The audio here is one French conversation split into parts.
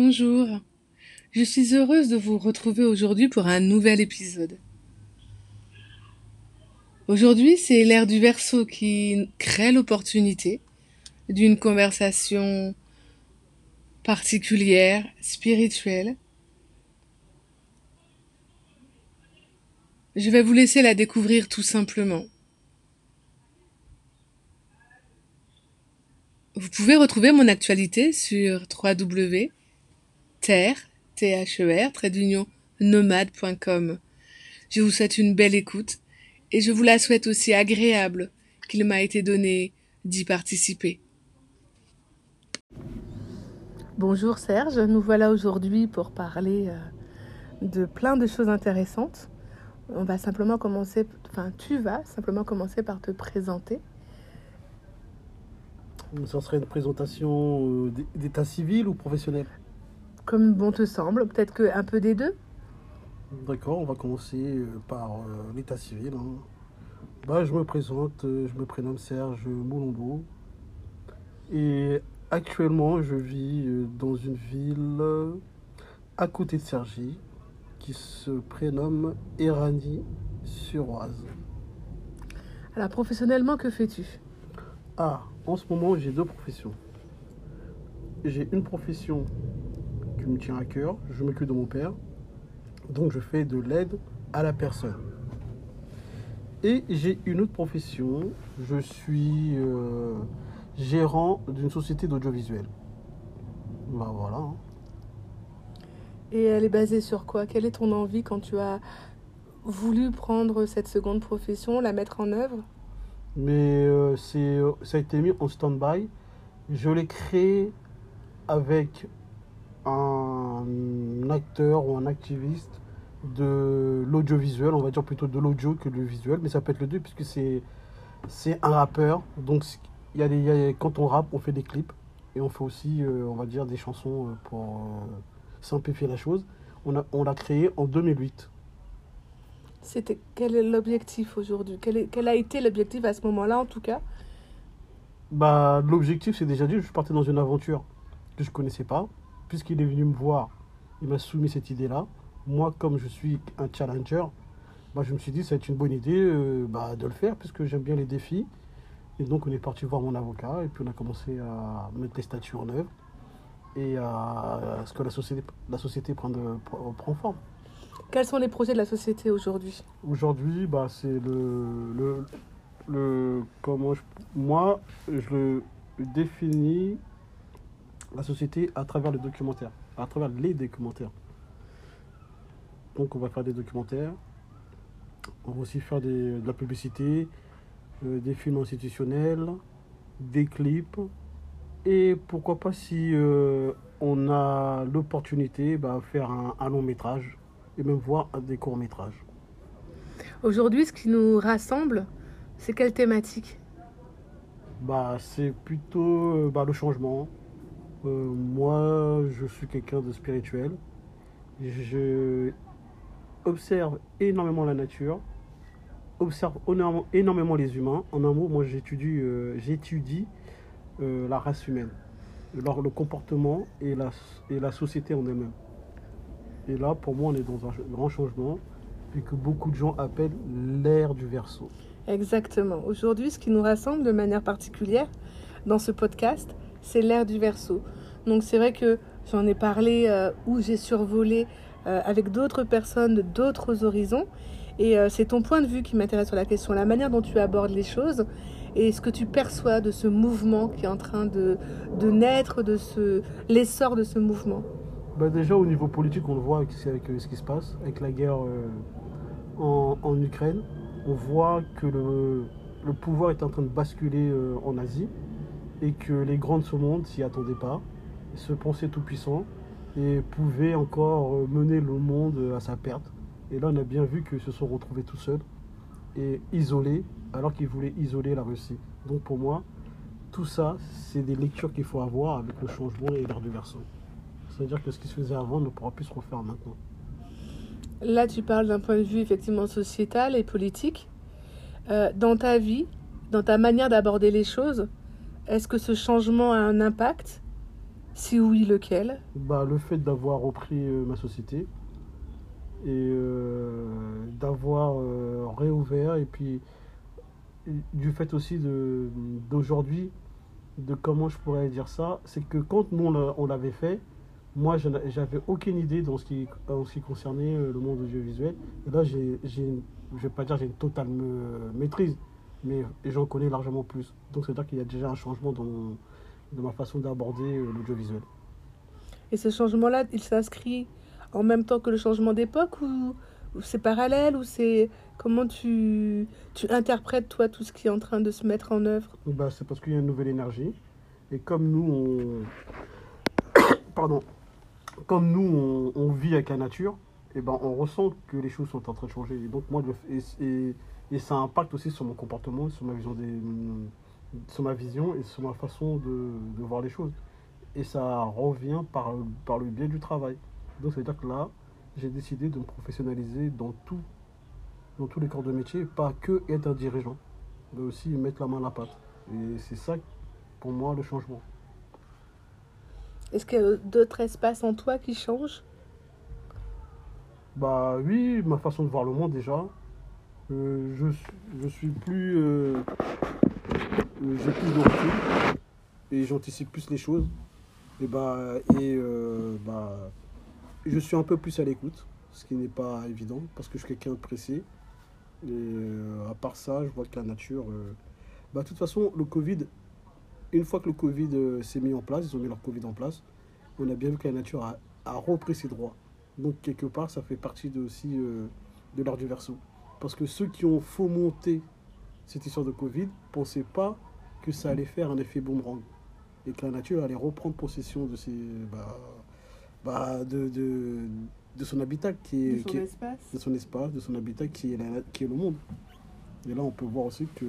Bonjour. Je suis heureuse de vous retrouver aujourd'hui pour un nouvel épisode. Aujourd'hui, c'est l'ère du verso qui crée l'opportunité d'une conversation particulière, spirituelle. Je vais vous laisser la découvrir tout simplement. Vous pouvez retrouver mon actualité sur www.terre, T-H-E-R, nomade.com. Je vous souhaite une belle écoute et je vous la souhaite aussi agréable qu'il m'a été donné d'y participer. Bonjour Serge, nous voilà aujourd'hui pour parler euh, de plein de choses intéressantes. On va simplement commencer, enfin tu vas simplement commencer par te présenter. Ça serait une présentation euh, d'état civil ou professionnel? Comme bon te semble, peut-être qu'un peu des deux? D'accord, on va commencer euh, par euh, l'état civil. hein. Bah, je me présente, je me prénomme Serge Moulombo. Et actuellement, je vis dans une ville à côté de Cergy qui se prénomme Éragny-sur-Oise. Alors professionnellement, que fais-tu? Ah, en ce moment, j'ai deux professions. J'ai une profession qui me tient à cœur, je m'occupe de mon père, donc je fais de l'aide à la personne. Et j'ai une autre profession, je suis euh, gérant d'une société d'audiovisuel. Bah voilà. hein. Et elle est basée sur quoi? Quelle est ton envie quand tu as voulu prendre cette seconde profession, la mettre en œuvre? Mais euh, c'est, euh, ça a été mis en stand-by. Je l'ai créé avec un acteur ou un activiste de l'audiovisuel, on va dire plutôt de l'audio que du visuel, mais ça peut être le deux puisque c'est, c'est un rappeur. Donc y a des, il y a- quand on rappe, on fait des clips et on fait aussi, euh, on va dire, des chansons euh, pour euh, simplifier la chose. On, a, on l'a créé en 2008. C'était quel est l'objectif aujourd'hui? Quel, est- quel a été l'objectif à ce moment-là en tout cas? Bah, l'objectif, c'est déjà dit, je partais dans une aventure que je connaissais pas. Puisqu'il est venu me voir, il m'a soumis cette idée-là. Moi, comme je suis un challenger, bah, je me suis dit, ça va être une bonne idée euh, bah, de le faire, puisque j'aime bien les défis. Et donc, on est parti voir mon avocat, et puis on a commencé à mettre les statuts en œuvre, et à, ce que la société, la société prenne de- prend forme. Quels sont les projets de la société aujourd'hui? Aujourd'hui, bah, c'est le, le, le- comment je- moi, je le définis la société à travers le documentaire, à travers les documentaires. Donc, on va faire des documentaires, on va aussi faire des- de la publicité, euh, des films institutionnels, des clips, et pourquoi pas si euh, on a l'opportunité, bah, faire un, un long métrage et même voir des courts métrages. Aujourd'hui, ce qui nous rassemble, c'est quelle thématique? Bah, c'est plutôt euh, bah, le changement. Euh, moi, je suis quelqu'un de spirituel. Je observe énormément la nature, observe énormément, les humains. En un mot, moi, j'étudie, euh, euh, la race humaine, le comportement et la, et la société en elle-même. Et là, pour moi, on est dans un grand changement et que beaucoup de gens appellent l'ère du verso. Exactement. Aujourd'hui, ce qui nous rassemble de manière particulière dans ce podcast, c'est l'ère du verso. Donc c'est vrai que j'en ai parlé euh, où j'ai survolé euh, avec d'autres personnes d'autres horizons. Et euh, c'est ton point de vue qui m'intéresse sur la question, la manière dont tu abordes les choses et ce que tu perçois de ce mouvement qui est en train de, naître, de l'essor de ce mouvement. Bah déjà au niveau politique, on le voit avec, ce qui se passe, avec la guerre en, Ukraine. On voit que le, pouvoir est en train de basculer en Asie et que les grands de ce monde s'y attendaient pas, se pensaient tout puissants et pouvaient encore euh, mener le monde à sa perte. Et là, on a bien vu qu'ils se sont retrouvés tout seuls et isolés, alors qu'ils voulaient isoler la Russie. Donc pour moi, tout ça, c'est des lectures qu'il faut avoir avec le changement et l'ère du verso. C'est-à-dire que ce qui se faisait avant ne pourra plus se refaire maintenant. Là, tu parles d'un point de vue effectivement sociétal et politique. Euh, dans ta vie, dans ta manière d'aborder les choses, est-ce que ce changement a un impact? Si oui, lequel? Bah, Le fait d'avoir repris euh, ma société et euh, d'avoir euh, réouvert et puis du fait aussi d'aujourd'hui de comment je pourrais dire ça c'est que quand nous on l'a- on l'avait fait moi j'avais aucune idée dans ce qui en ce qui concernait le monde audiovisuel. Et là j'ai je vais pas dire j'ai une totale maîtrise mais j'en connais largement plus donc c'est à dire qu'il y a déjà un changement dans dans ma façon d'aborder euh, l'audiovisuel Et ce changement-là, il s'inscrit en même temps que le changement d'époque ou, ou c'est parallèle ou c'est comment tu, tu interprètes toi tout ce qui est en train de se mettre en œuvre? Bah, c'est parce qu'il y a une nouvelle énergie. Et comme nous, on... Pardon. Comme nous, on, on vit avec la nature, et ben, on ressent que les choses sont en train de changer. Et donc, moi, et, et, et ça impacte aussi sur mon comportement, sur ma vision, des, sur ma vision et sur ma façon de, de voir les choses. Et ça revient par, par le biais du travail. Donc, ça veut dire que là, j'ai décidé de me professionnaliser dans tout, dans tous les corps de métier, pas que être un dirigeant, mais aussi mettre la main à la pâte. Et c'est ça, pour moi, le changement. Est-ce qu'il y a d'autres espaces en toi qui changent? Bah oui, ma façon de voir le monde déjà. Euh, je, je suis plus... euh, euh, J'ai plus de recul et j'anticipe plus les choses. Et bah, et bah, je suis un peu plus à l'écoute, ce qui n'est pas évident parce que je suis quelqu'un de pressé. Et à part ça, je vois que la nature... bah, de toute façon, le Covid, une fois que le Covid s'est mis en place, ils ont mis leur Covid en place, on a bien vu que la nature a, a repris ses droits. Donc quelque part, ça fait partie de, aussi de l'art du verso. Parce que ceux qui ont fomenté cette histoire de Covid ne pensaient pas que ça allait faire un effet boomerang. Et que la nature allait reprendre possession de, ses, bah, bah, de, de, de son habitat, qui est, de son qui est- espace de son espace, de son habitat qui est, la- qui est le monde. Et là, on peut voir aussi que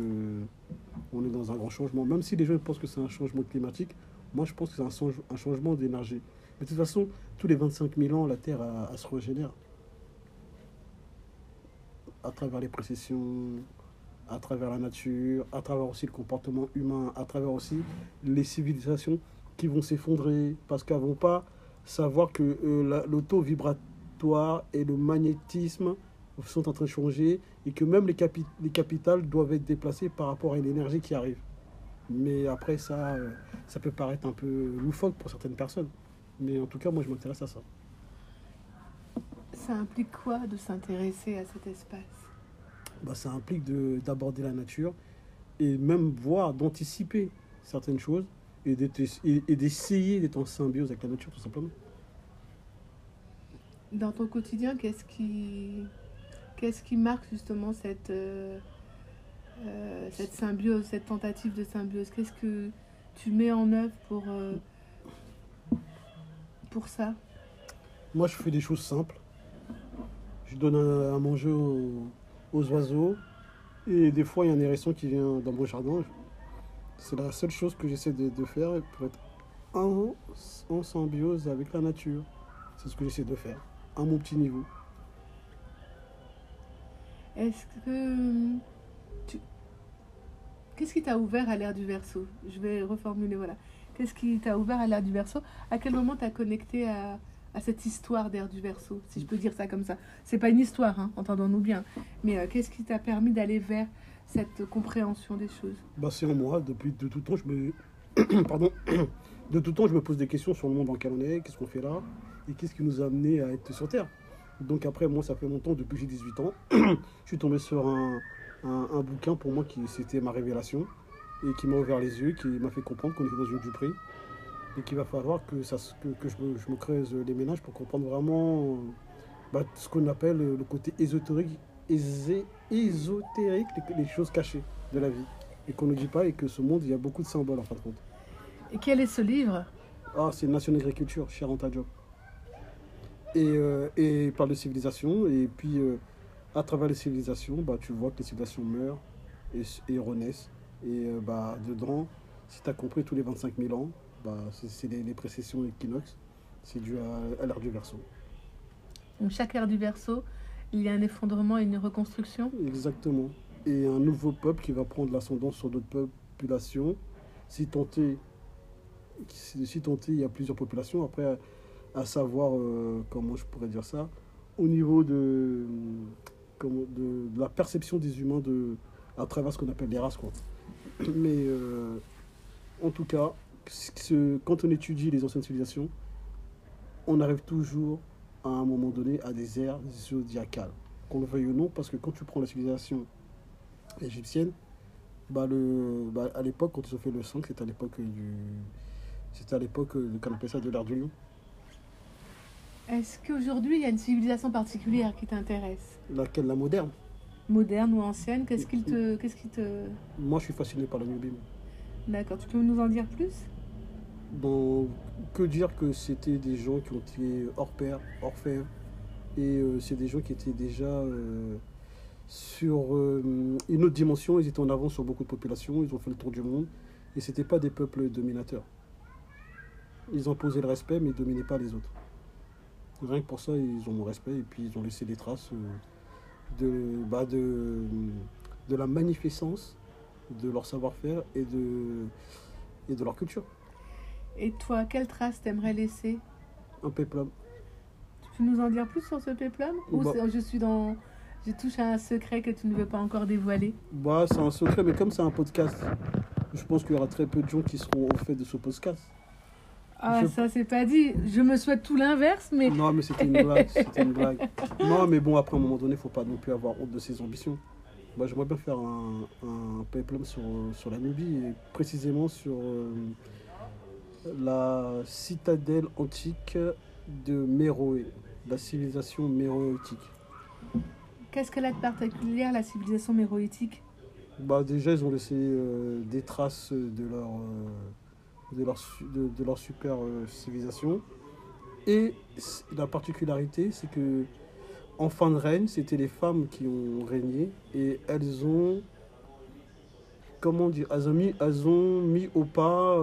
on est dans un grand changement. Même si les gens pensent que c'est un changement climatique, moi je pense que c'est un, change- un changement d'énergie. Mais de toute façon, tous les 25 000 ans, la Terre elle- elle se régénère. À travers les précessions, à travers la nature, à travers aussi le comportement humain, à travers aussi les civilisations qui vont s'effondrer parce qu'elles vont pas savoir que euh, la- l'auto-vibratoire et le magnétisme sont en train de changer et que même les, les capitales doivent être déplacées par rapport à une énergie qui arrive. Mais après, ça, euh, ça peut paraître un peu loufoque pour certaines personnes. Mais en tout cas, moi, je m'intéresse à ça. Ça implique quoi de s'intéresser à cet espace? Bah, ça implique de- d'aborder la nature et même voir, d'anticiper certaines choses et d'essayer d'être en symbiose avec la nature, tout simplement. Dans ton quotidien, qu'est-ce qui, qu'est-ce qui marque justement cette, euh, euh, cette symbiose, cette tentative de symbiose? Qu'est-ce que tu mets en œuvre pour, euh, pour ça? Moi, je fais des choses simples. Je donne à, manger aux, aux oiseaux. Et des fois, il y a un hérisson qui vient dans mon jardin. C'est la seule chose que j'essaie de, faire pour être en, en symbiose avec la nature. C'est ce que j'essaie de faire, à mon petit niveau. Est-ce que tu... Qu'est-ce qui t'a ouvert à l'ère du verso? Je vais reformuler, voilà. Qu'est-ce qui t'a ouvert à l'ère du verso? À quel moment t'as connecté à, cette histoire d'ère du verso, si je peux dire ça comme ça C'est pas une histoire, hein, entendons-nous bien. Mais euh, qu'est-ce qui t'a permis d'aller vers cette compréhension des choses? Bah, c'est en moi. Depuis de tout temps, je me... Pardon. De tout temps, je me pose des questions sur le monde dans lequel on est, qu'est-ce qu'on fait là, et qu'est-ce qui nous a amené à être sur Terre. Donc après, moi, ça fait longtemps, depuis que j'ai 18 ans, je suis tombé sur un, un, un bouquin pour moi qui c'était ma révélation, et qui m'a ouvert les yeux, qui m'a fait comprendre qu'on était dans une duperie, et qu'il va falloir que, ça, que, que je, me, je me creuse les ménages pour comprendre vraiment euh, bah, ce qu'on appelle le côté ésotérique, ésé- ésotérique les, les choses cachées de la vie et qu'on ne dit pas et que ce monde, il y a beaucoup de symboles en fin de compte. Et quel est ce livre? Ah, c'est Nation Agriculture, Diop. Et, euh, et il parle de civilisation, et puis euh, à travers les civilisations, bah, tu vois que les civilisations meurent et, et renaissent. Et euh, bah, dedans, si tu as compris tous les 25 000 ans, bah, c'est les, les précessions équinoxes, c'est dû à, à l'ère du verso. Donc chaque ère du verso, il y a un effondrement et une reconstruction. Exactement. Et un nouveau peuple qui va prendre l'ascendant sur d'autres populations, si est si est, il y a plusieurs populations. Après, à savoir, euh, comment je pourrais dire ça, au niveau de, comment- de, de la perception des humains de, à travers ce qu'on appelle les races. Quoi. Mais euh, en tout cas, ce- quand on étudie les anciennes civilisations, on arrive toujours à un moment donné à des ères zodiacales. Qu'on le veuille ou non, parce que quand tu prends la civilisation égyptienne, bah le, bah à l'époque, quand ils ont fait le 5, c'était à l'époque du. C'était à l'époque euh, qu'on appelle ça de l'ère du lion. Est-ce qu'aujourd'hui, il y a une civilisation particulière qui t'intéresse? Laquelle? La moderne? Moderne ou ancienne? Qu'est-ce qu'il te... Qu'est-ce qui te... Moi, je suis fasciné par le Nubim. D'accord, tu peux nous en dire plus? Bon, que dire que c'était des gens qui ont été hors pair, hors fèvre, et euh, c'est des gens qui étaient déjà euh, sur euh, une autre dimension, ils étaient en avance sur beaucoup de populations, ils ont fait le tour du monde, et c'était pas des peuples dominateurs. Ils imposaient le respect, mais ils dominaient pas les autres. Rien que pour ça, ils ont mon respect, et puis ils ont laissé des traces de, bah, de, la magnificence de leur savoir-faire et de leur culture. Et toi, quelle trace t'aimerais laisser? Un péplum. Tu peux nous en dire plus sur ce péplum? Ou Bah. je suis dans... Je touche à un secret que tu ne veux pas encore dévoiler? Bah, c'est un secret, mais comme c'est un podcast, je pense qu'il y aura très peu de gens qui seront au fait de ce podcast. Ah, Je- ça, c'est pas dit. Je me souhaite tout l'inverse, mais... Non, mais c'était une blague, c'était une blague. Non, mais bon, après, à un moment donné, il faut pas non plus avoir honte de ses ambitions. Moi, j'aimerais bien faire un, un peplum sur, sur la Nubie, et précisément sur euh, la citadelle antique de Méroé, la civilisation méroïtique. Qu'est-ce qu'elle a de particulière, la civilisation méroïtique Bah déjà ils ont laissé euh, des traces de leur euh, de leur de, de leur super euh, civilisation et la particularité c'est que en fin de règne c'était les femmes qui ont régné et elles ont comment dire elles ont mis elles ont mis au pas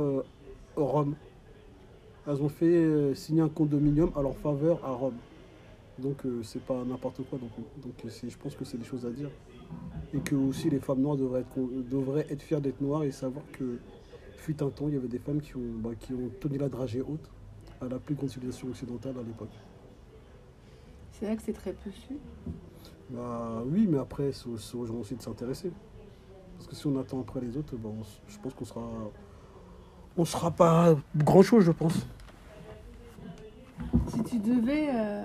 Rome elles ont fait euh, signer un condominium à leur faveur à Rome donc euh, c'est pas n'importe quoi donc donc c'est- je pense que c'est des choses à dire et que aussi les femmes noires devraient être, devraient être fières d'être noires et savoir que fut un temps, il y avait des femmes qui ont, bah, qui ont tenu la dragée haute à la plus grande civilisation occidentale à l'époque. C'est vrai que c'est très peu su. Bah oui, mais après, c'est aux, gens aussi de s'intéresser. Parce que si on attend après les autres, bah, on je pense qu'on sera... On sera pas grand-chose, je pense. Si tu devais... euh,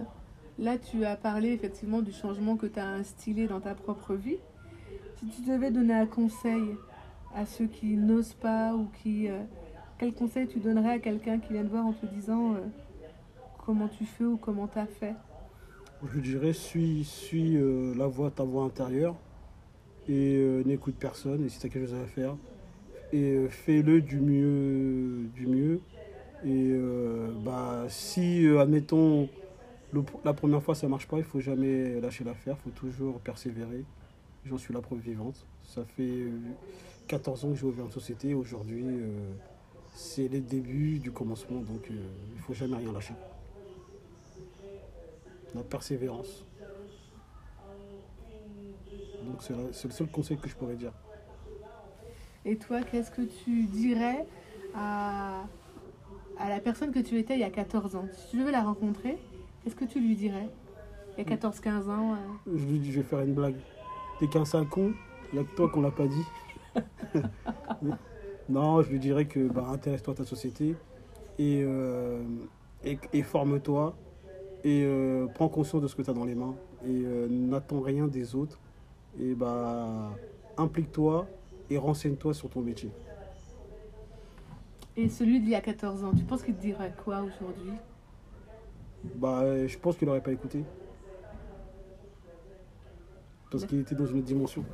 Là, tu as parlé effectivement du changement que tu as instillé dans ta propre vie. Si tu devais donner un conseil à ceux qui n'osent pas ou qui... euh, Quel conseil tu donnerais à quelqu'un qui vient te voir en te disant euh, comment tu fais ou comment tu as fait? Je dirais, suis, suis euh, la voix, ta voix intérieure et euh, n'écoute personne. Et si tu as quelque chose à faire, et euh, fais-le du mieux, du mieux. Et euh, bah, si, euh, admettons, la première fois ça marche pas, il faut jamais lâcher l'affaire, il faut toujours persévérer. J'en suis la preuve vivante. Ça fait euh, 14 ans que j'ai ouvert une société. Aujourd'hui, c'est les débuts du commencement, donc il faut jamais rien lâcher. La persévérance. Donc c'est le seul conseil que je pourrais dire. Et toi, qu'est-ce que tu dirais à, à la personne que tu étais il y a 14 ans? Si tu devais la rencontrer, qu'est-ce que tu lui dirais? Il y a 14-15 ans euh, Je lui dis, je vais faire une blague. T'es qu'un sale con, il n'y a que toi qu'on l'a pas dit. non, je lui dirais que bah, intéresse-toi à ta société et, euh, et, et forme-toi et euh, prends conscience de ce que tu as dans les mains et n'attends rien des autres et bah implique-toi et renseigne-toi sur ton métier. Et celui d'il y a 14 ans, tu penses qu'il te dirait quoi aujourd'hui? Bah, euh, je pense qu'il n'aurait pas écouté. Parce qu'il était dans une autre dimension.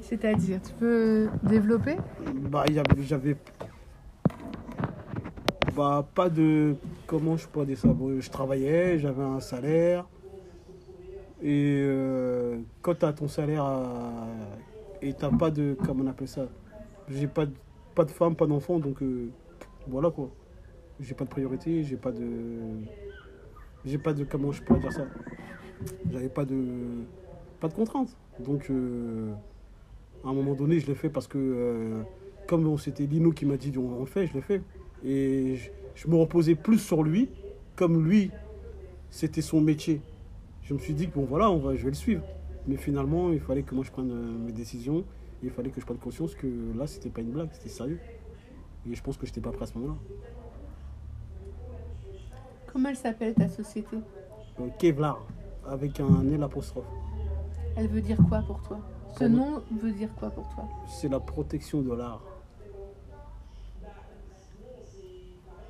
C'est-à-dire, tu peux développer? Bah, il y avait- j'avais. Bah, pas de. Comment je pourrais dire ça? Je travaillais, j'avais un salaire. Et euh, quand tu as ton salaire à- et t'as pas de. Comment on appelle ça J'ai pas de, pas de femme, pas d'enfant, donc euh, voilà quoi. J'ai pas de priorité, j'ai pas de. J'ai pas de. Comment je pourrais dire ça? J'avais pas de. Pas de contraintes. Donc. euh, à un moment donné, je l'ai fait parce que euh, comme c'était Lino qui m'a dit on, le fait, je l'ai fait. Et je, je me reposais plus sur lui, comme lui, c'était son métier. Je me suis dit que bon voilà, on va, je vais le suivre. Mais finalement, il fallait que moi je prenne euh, mes décisions. Et il fallait que je prenne conscience que là, c'était pas une blague, c'était sérieux. Et je pense que j'étais pas prêt à ce moment-là. Comment elle s'appelle ta société? Euh, Kevlar, avec un L apostrophe. Elle veut dire quoi pour toi? Ce nom veut dire quoi pour toi? C'est la protection de l'art.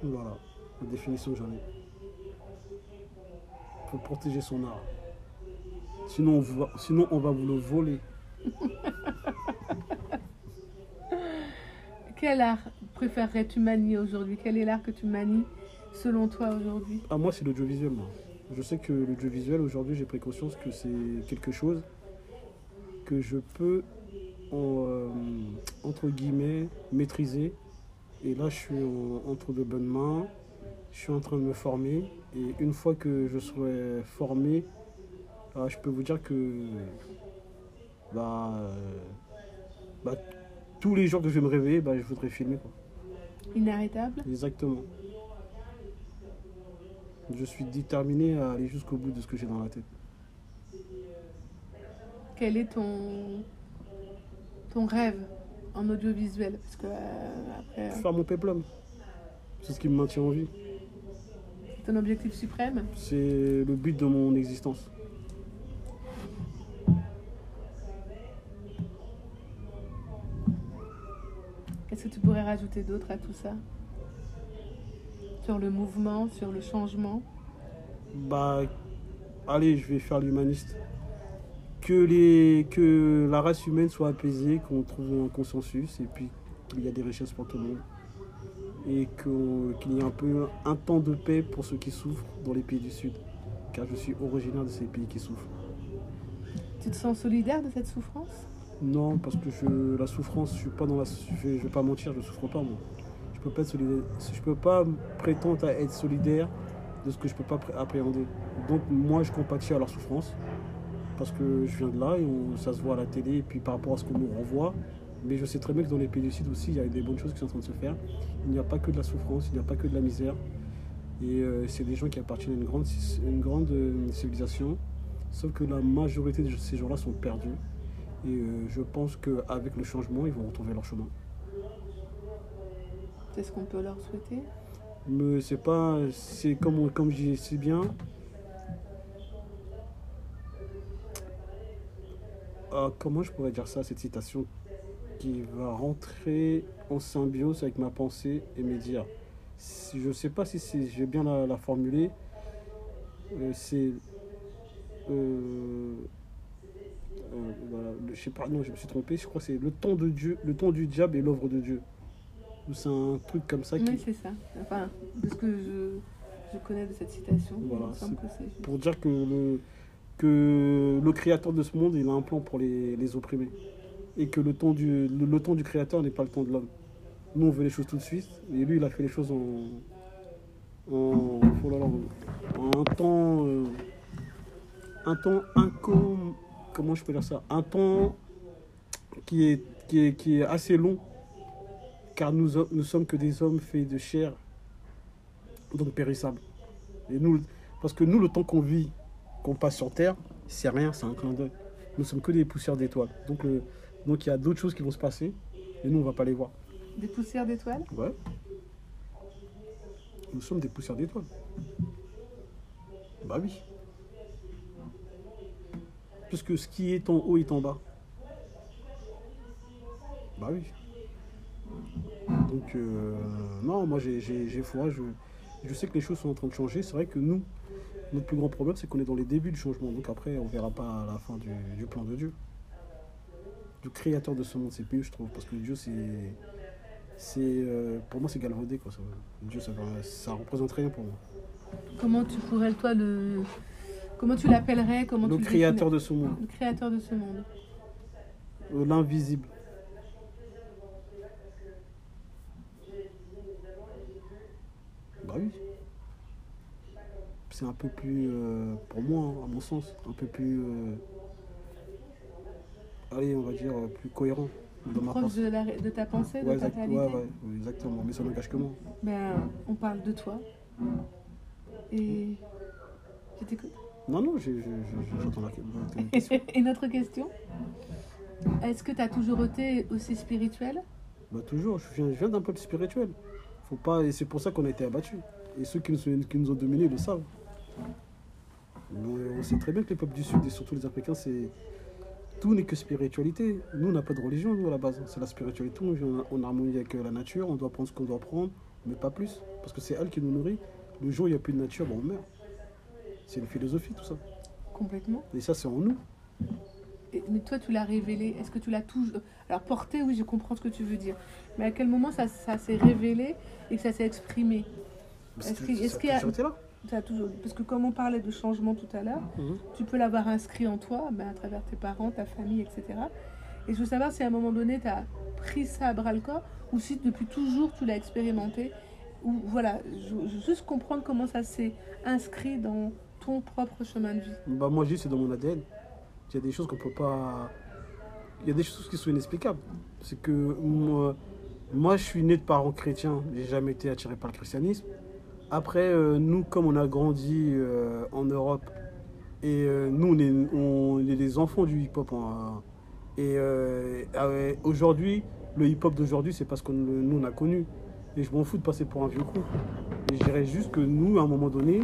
Voilà, la définition que j'en ai. Faut protéger son art. Sinon on, va, sinon, on va vous le voler. Quel art préférerais-tu manier aujourd'hui? Quel est l'art que tu manies selon toi aujourd'hui? Ah, moi, c'est l'audiovisuel, moi. Je sais que l'audiovisuel, aujourd'hui, j'ai pris conscience que c'est quelque chose que je peux, en, euh, entre guillemets, maîtriser. Et là, je suis en- entre de bonnes mains. Je suis en train de me former. Et une fois que je serai formé, ah, je peux vous dire que bah, euh, bah, tous les jours que je vais me réveiller, bah, je voudrais filmer. Quoi. Inarrêtable Exactement. Je suis déterminé à aller jusqu'au bout de ce que j'ai dans la tête. Quel est ton, ton rêve en audiovisuel? Parce que euh, après, euh, Faire mon péplum. C'est ce qui me maintient en vie. c'est ton objectif suprême? C'est le but de mon existence. Qu'est-ce que tu pourrais rajouter d'autre à tout ça? Sur le mouvement, sur le changement? Bah, allez, je vais faire l'humaniste. Que, les, que la race humaine soit apaisée, qu'on trouve un consensus et puis qu'il y a des richesses pour tout le monde. Et qu'il y ait un peu un temps de paix pour ceux qui souffrent dans les pays du Sud. Car je suis originaire de ces pays qui souffrent. Tu te sens solidaire de cette souffrance? Non, parce que la souffrance, je suis pas dans la, je vais, vais pas mentir, je souffre pas moi. Je peux peux pas prétendre à être solidaire de ce que je peux pas pré- appréhender. Donc moi, je compatis à leur souffrance parce que je viens de là et ça se voit à la télé et puis par rapport à ce qu'on nous renvoie. Mais je sais très bien que dans les pays du Sud aussi, il y a des bonnes choses qui sont en train de se faire. Il n'y a pas que de la souffrance, il n'y a pas que de la misère. Et euh, c'est des gens qui appartiennent à une grande, une grande euh, civilisation. Sauf que la majorité de ces gens-là sont perdus. Et euh, je pense qu'avec le changement, ils vont retrouver leur chemin. C'est ce qu'on peut leur souhaiter Mais c'est pas. C'est comme, on- comme je dis si bien. Ah, comment je pourrais dire ça, cette citation qui va rentrer en symbiose avec ma pensée et me dire. si- Je sais pas si c'est- je vais bien la, la formuler. Euh, c'est. euh, euh, je sais pas, non, je me suis trompé. Je crois que c'est le temps de Dieu, le temps du diable et l'œuvre de Dieu. Ou C'est un truc comme ça qui, Oui, c'est ça. Enfin, de ce que je, je connais de cette citation, Voilà, que pour dire que le, que le créateur de ce monde, il a un plan pour les, les opprimés. Et que le temps, du, le, le temps du créateur n'est pas le temps de l'homme. Nous, on veut les choses tout de suite, et lui, il a fait les choses en, en, oh là là, en un temps, euh, un temps incom, comment je peux dire ça, un temps qui est, qui est, qui est assez long, car nous, nous sommes que des hommes faits de chair, donc périssables. Et nous, parce que nous, le temps qu'on vit, qu'on passe sur Terre, c'est rien, c'est un clin d'œil. Nous sommes que des poussières d'étoiles. Donc, le- donc il y a d'autres choses qui vont se passer, et nous, on va pas les voir. Des poussières d'étoiles? Ouais. Nous sommes des poussières d'étoiles. Bah oui. Puisque ce qui est en haut est en bas. Bah oui. Donc, euh, non, moi j'ai foi. Je, je sais que les choses sont en train de changer. C'est vrai que nous, notre plus grand problème, c'est qu'on est dans les débuts du changement. Donc après, on verra pas la fin du, plan de Dieu. Du créateur de ce monde, c'est plus, je trouve. Parce que Dieu, c'est c'est euh, pour moi c'est galvaudé quoi ça. Dieu ça, ça représente rien pour moi. Comment tu pourrais, toi, le. Comment tu l'appellerais Comment le tu créateur de ce monde, Le créateur de ce monde. euh, l'invisible. Bah oui. C'est un peu plus, euh, pour moi, hein, à mon sens, un peu plus, euh, allez, on va dire, euh, plus cohérent. dans ma Proche de, la, de ta pensée, Ouais, de ta réalité. ouais, ouais, oui, exactement. Mais ça n'engage que moi. Ben, on parle de toi. Et je t'écoute. Non, non, j'entends la question. Et notre question? Est-ce que tu as toujours été aussi spirituel? Bah, toujours, je viens, d'un peuple spirituel. Faut pas, et c'est pour ça qu'on a été abattus. Et ceux qui nous, ont- qui nous ont dominés le savent. Mais on sait très bien que les peuples du Sud, et surtout les Africains, c'est. Tout n'est que spiritualité. Nous, on n'a pas de religion, nous, à la base. C'est la spiritualité. On vit en, harmonie avec la nature. On doit prendre ce qu'on doit prendre, mais pas plus. Parce que c'est elle qui nous nourrit. Le jour où il n'y a plus de nature, bah, on meurt. C'est une philosophie, tout ça. complètement Et ça, c'est en nous. Et- Mais toi, tu l'as révélé. Est-ce que tu l'as toujours. Alors, porté, oui, je comprends ce que tu veux dire. Mais à quel moment ça, ça s'est révélé et que ça s'est exprimé Est-ce qu'il- y a-. Ça a toujours... Parce que comme on parlait de changement tout à l'heure, Mhm. tu peux l'avoir inscrit en toi ben, à travers tes parents, ta famille, etc. Et je veux savoir si à un moment donné, tu as pris ça à bras le corps ou si depuis toujours tu l'as expérimenté. Ou voilà, je, je veux juste comprendre comment ça s'est inscrit dans ton propre chemin de vie. Bah moi dis c'est dans mon ADN. Il y a des choses qu'on peut pas. Il y a des choses qui sont inexplicables. C'est que moi, je suis né de parents chrétiens, j'ai jamais été attiré par le christianisme. Après, euh, nous, comme on a grandi euh, en Europe, et euh, nous, on est, on des enfants du hip-hop. hein. et ah aujourd'hui, le hip-hop d'aujourd'hui, c'est parce que nous, on a connu. Et je m'en fous de passer pour un vieux con. Et je dirais juste que nous, à un moment donné,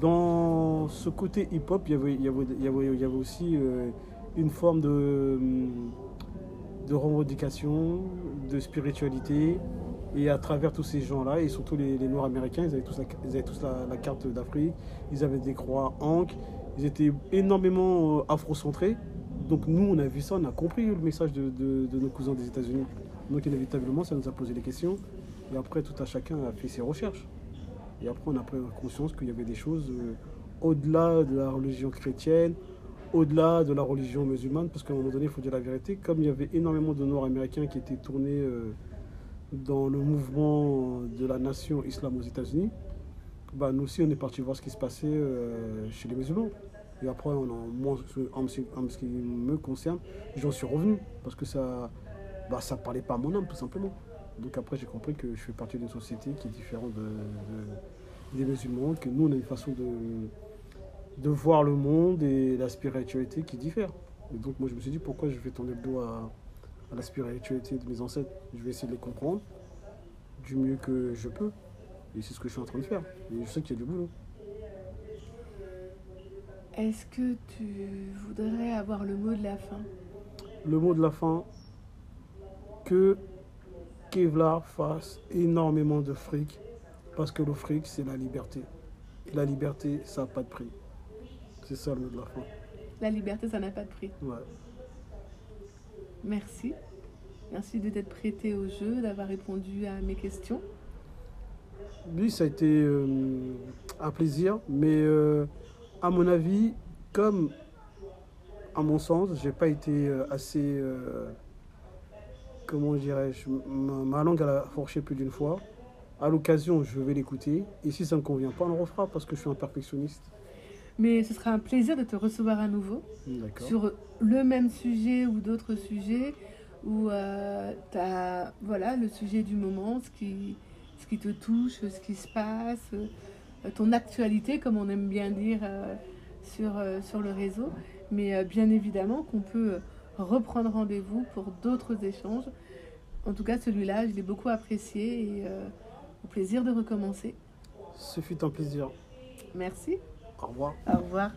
dans ce côté hip-hop, il y avait, aussi une forme de, de revendication, de spiritualité. Et à travers tous ces gens-là, et surtout les, Noirs américains, ils avaient tous, la, carte d'Afrique, ils avaient des croix ankh, ils étaient énormément euh, afrocentrés. Donc nous, on a vu ça, on a compris le message de, de- de nos cousins des États-Unis. Donc inévitablement, ça nous a posé des questions. Et après, tout à chacun a fait ses recherches. Et après, on a pris conscience qu'il y avait des choses euh, au-delà de la religion chrétienne, au-delà de la religion musulmane, parce qu'à un moment donné, il faut dire la vérité, comme il y avait énormément de Noirs américains qui étaient tournés euh, dans le mouvement de la nation islam aux États-Unis, bah, nous aussi, on est parti voir ce qui se passait euh, chez les musulmans. Et après, en- moi, en, ce- qui me concerne, j'en suis revenu, parce que ça bah, ça parlait pas à mon âme, tout simplement. Donc après, j'ai compris que je fais partie d'une société qui est différente de, de- des musulmans, que nous, on a une façon de, de voir le monde et la spiritualité qui diffère. Et donc moi, je me suis dit, pourquoi je vais tourner le dos à, à la spiritualité de mes ancêtres? Je vais essayer de les comprendre du mieux que je peux. Et c'est ce que je suis en train de faire. Et je sais qu'il y a du boulot. Est-ce que tu voudrais avoir le mot de la fin? Le mot de la fin, que Kevlar fasse énormément de fric, parce que le fric, c'est la liberté. Et la liberté, ça n'a pas de prix. C'est ça le mot de la fin. La liberté, ça n'a pas de prix. Ouais. Merci. Merci de t'être prêté au jeu, d'avoir répondu à mes questions. Lui, ça a été euh, un plaisir, mais euh, à mon avis, comme à mon sens, j'ai pas été euh, assez, euh, comment dirais-je, ma, ma langue elle a fourché plus d'une fois. À l'occasion, je vais l'écouter, et si ça me convient pas, on le refera parce que je suis un perfectionniste. Mais ce sera un plaisir de te recevoir à nouveau sur le même sujet ou d'autres sujets où tu as voilà, le sujet du moment, ce qui, ce qui te touche, ce qui se passe, euh, ton actualité, comme on aime bien dire euh, sur, euh, sur le réseau. Mais euh, bien évidemment qu'on peut reprendre rendez-vous pour d'autres échanges. En tout cas, celui-là, je l'ai beaucoup apprécié et euh, au plaisir de recommencer. Ce fut un plaisir. Merci. Au revoir. Au revoir.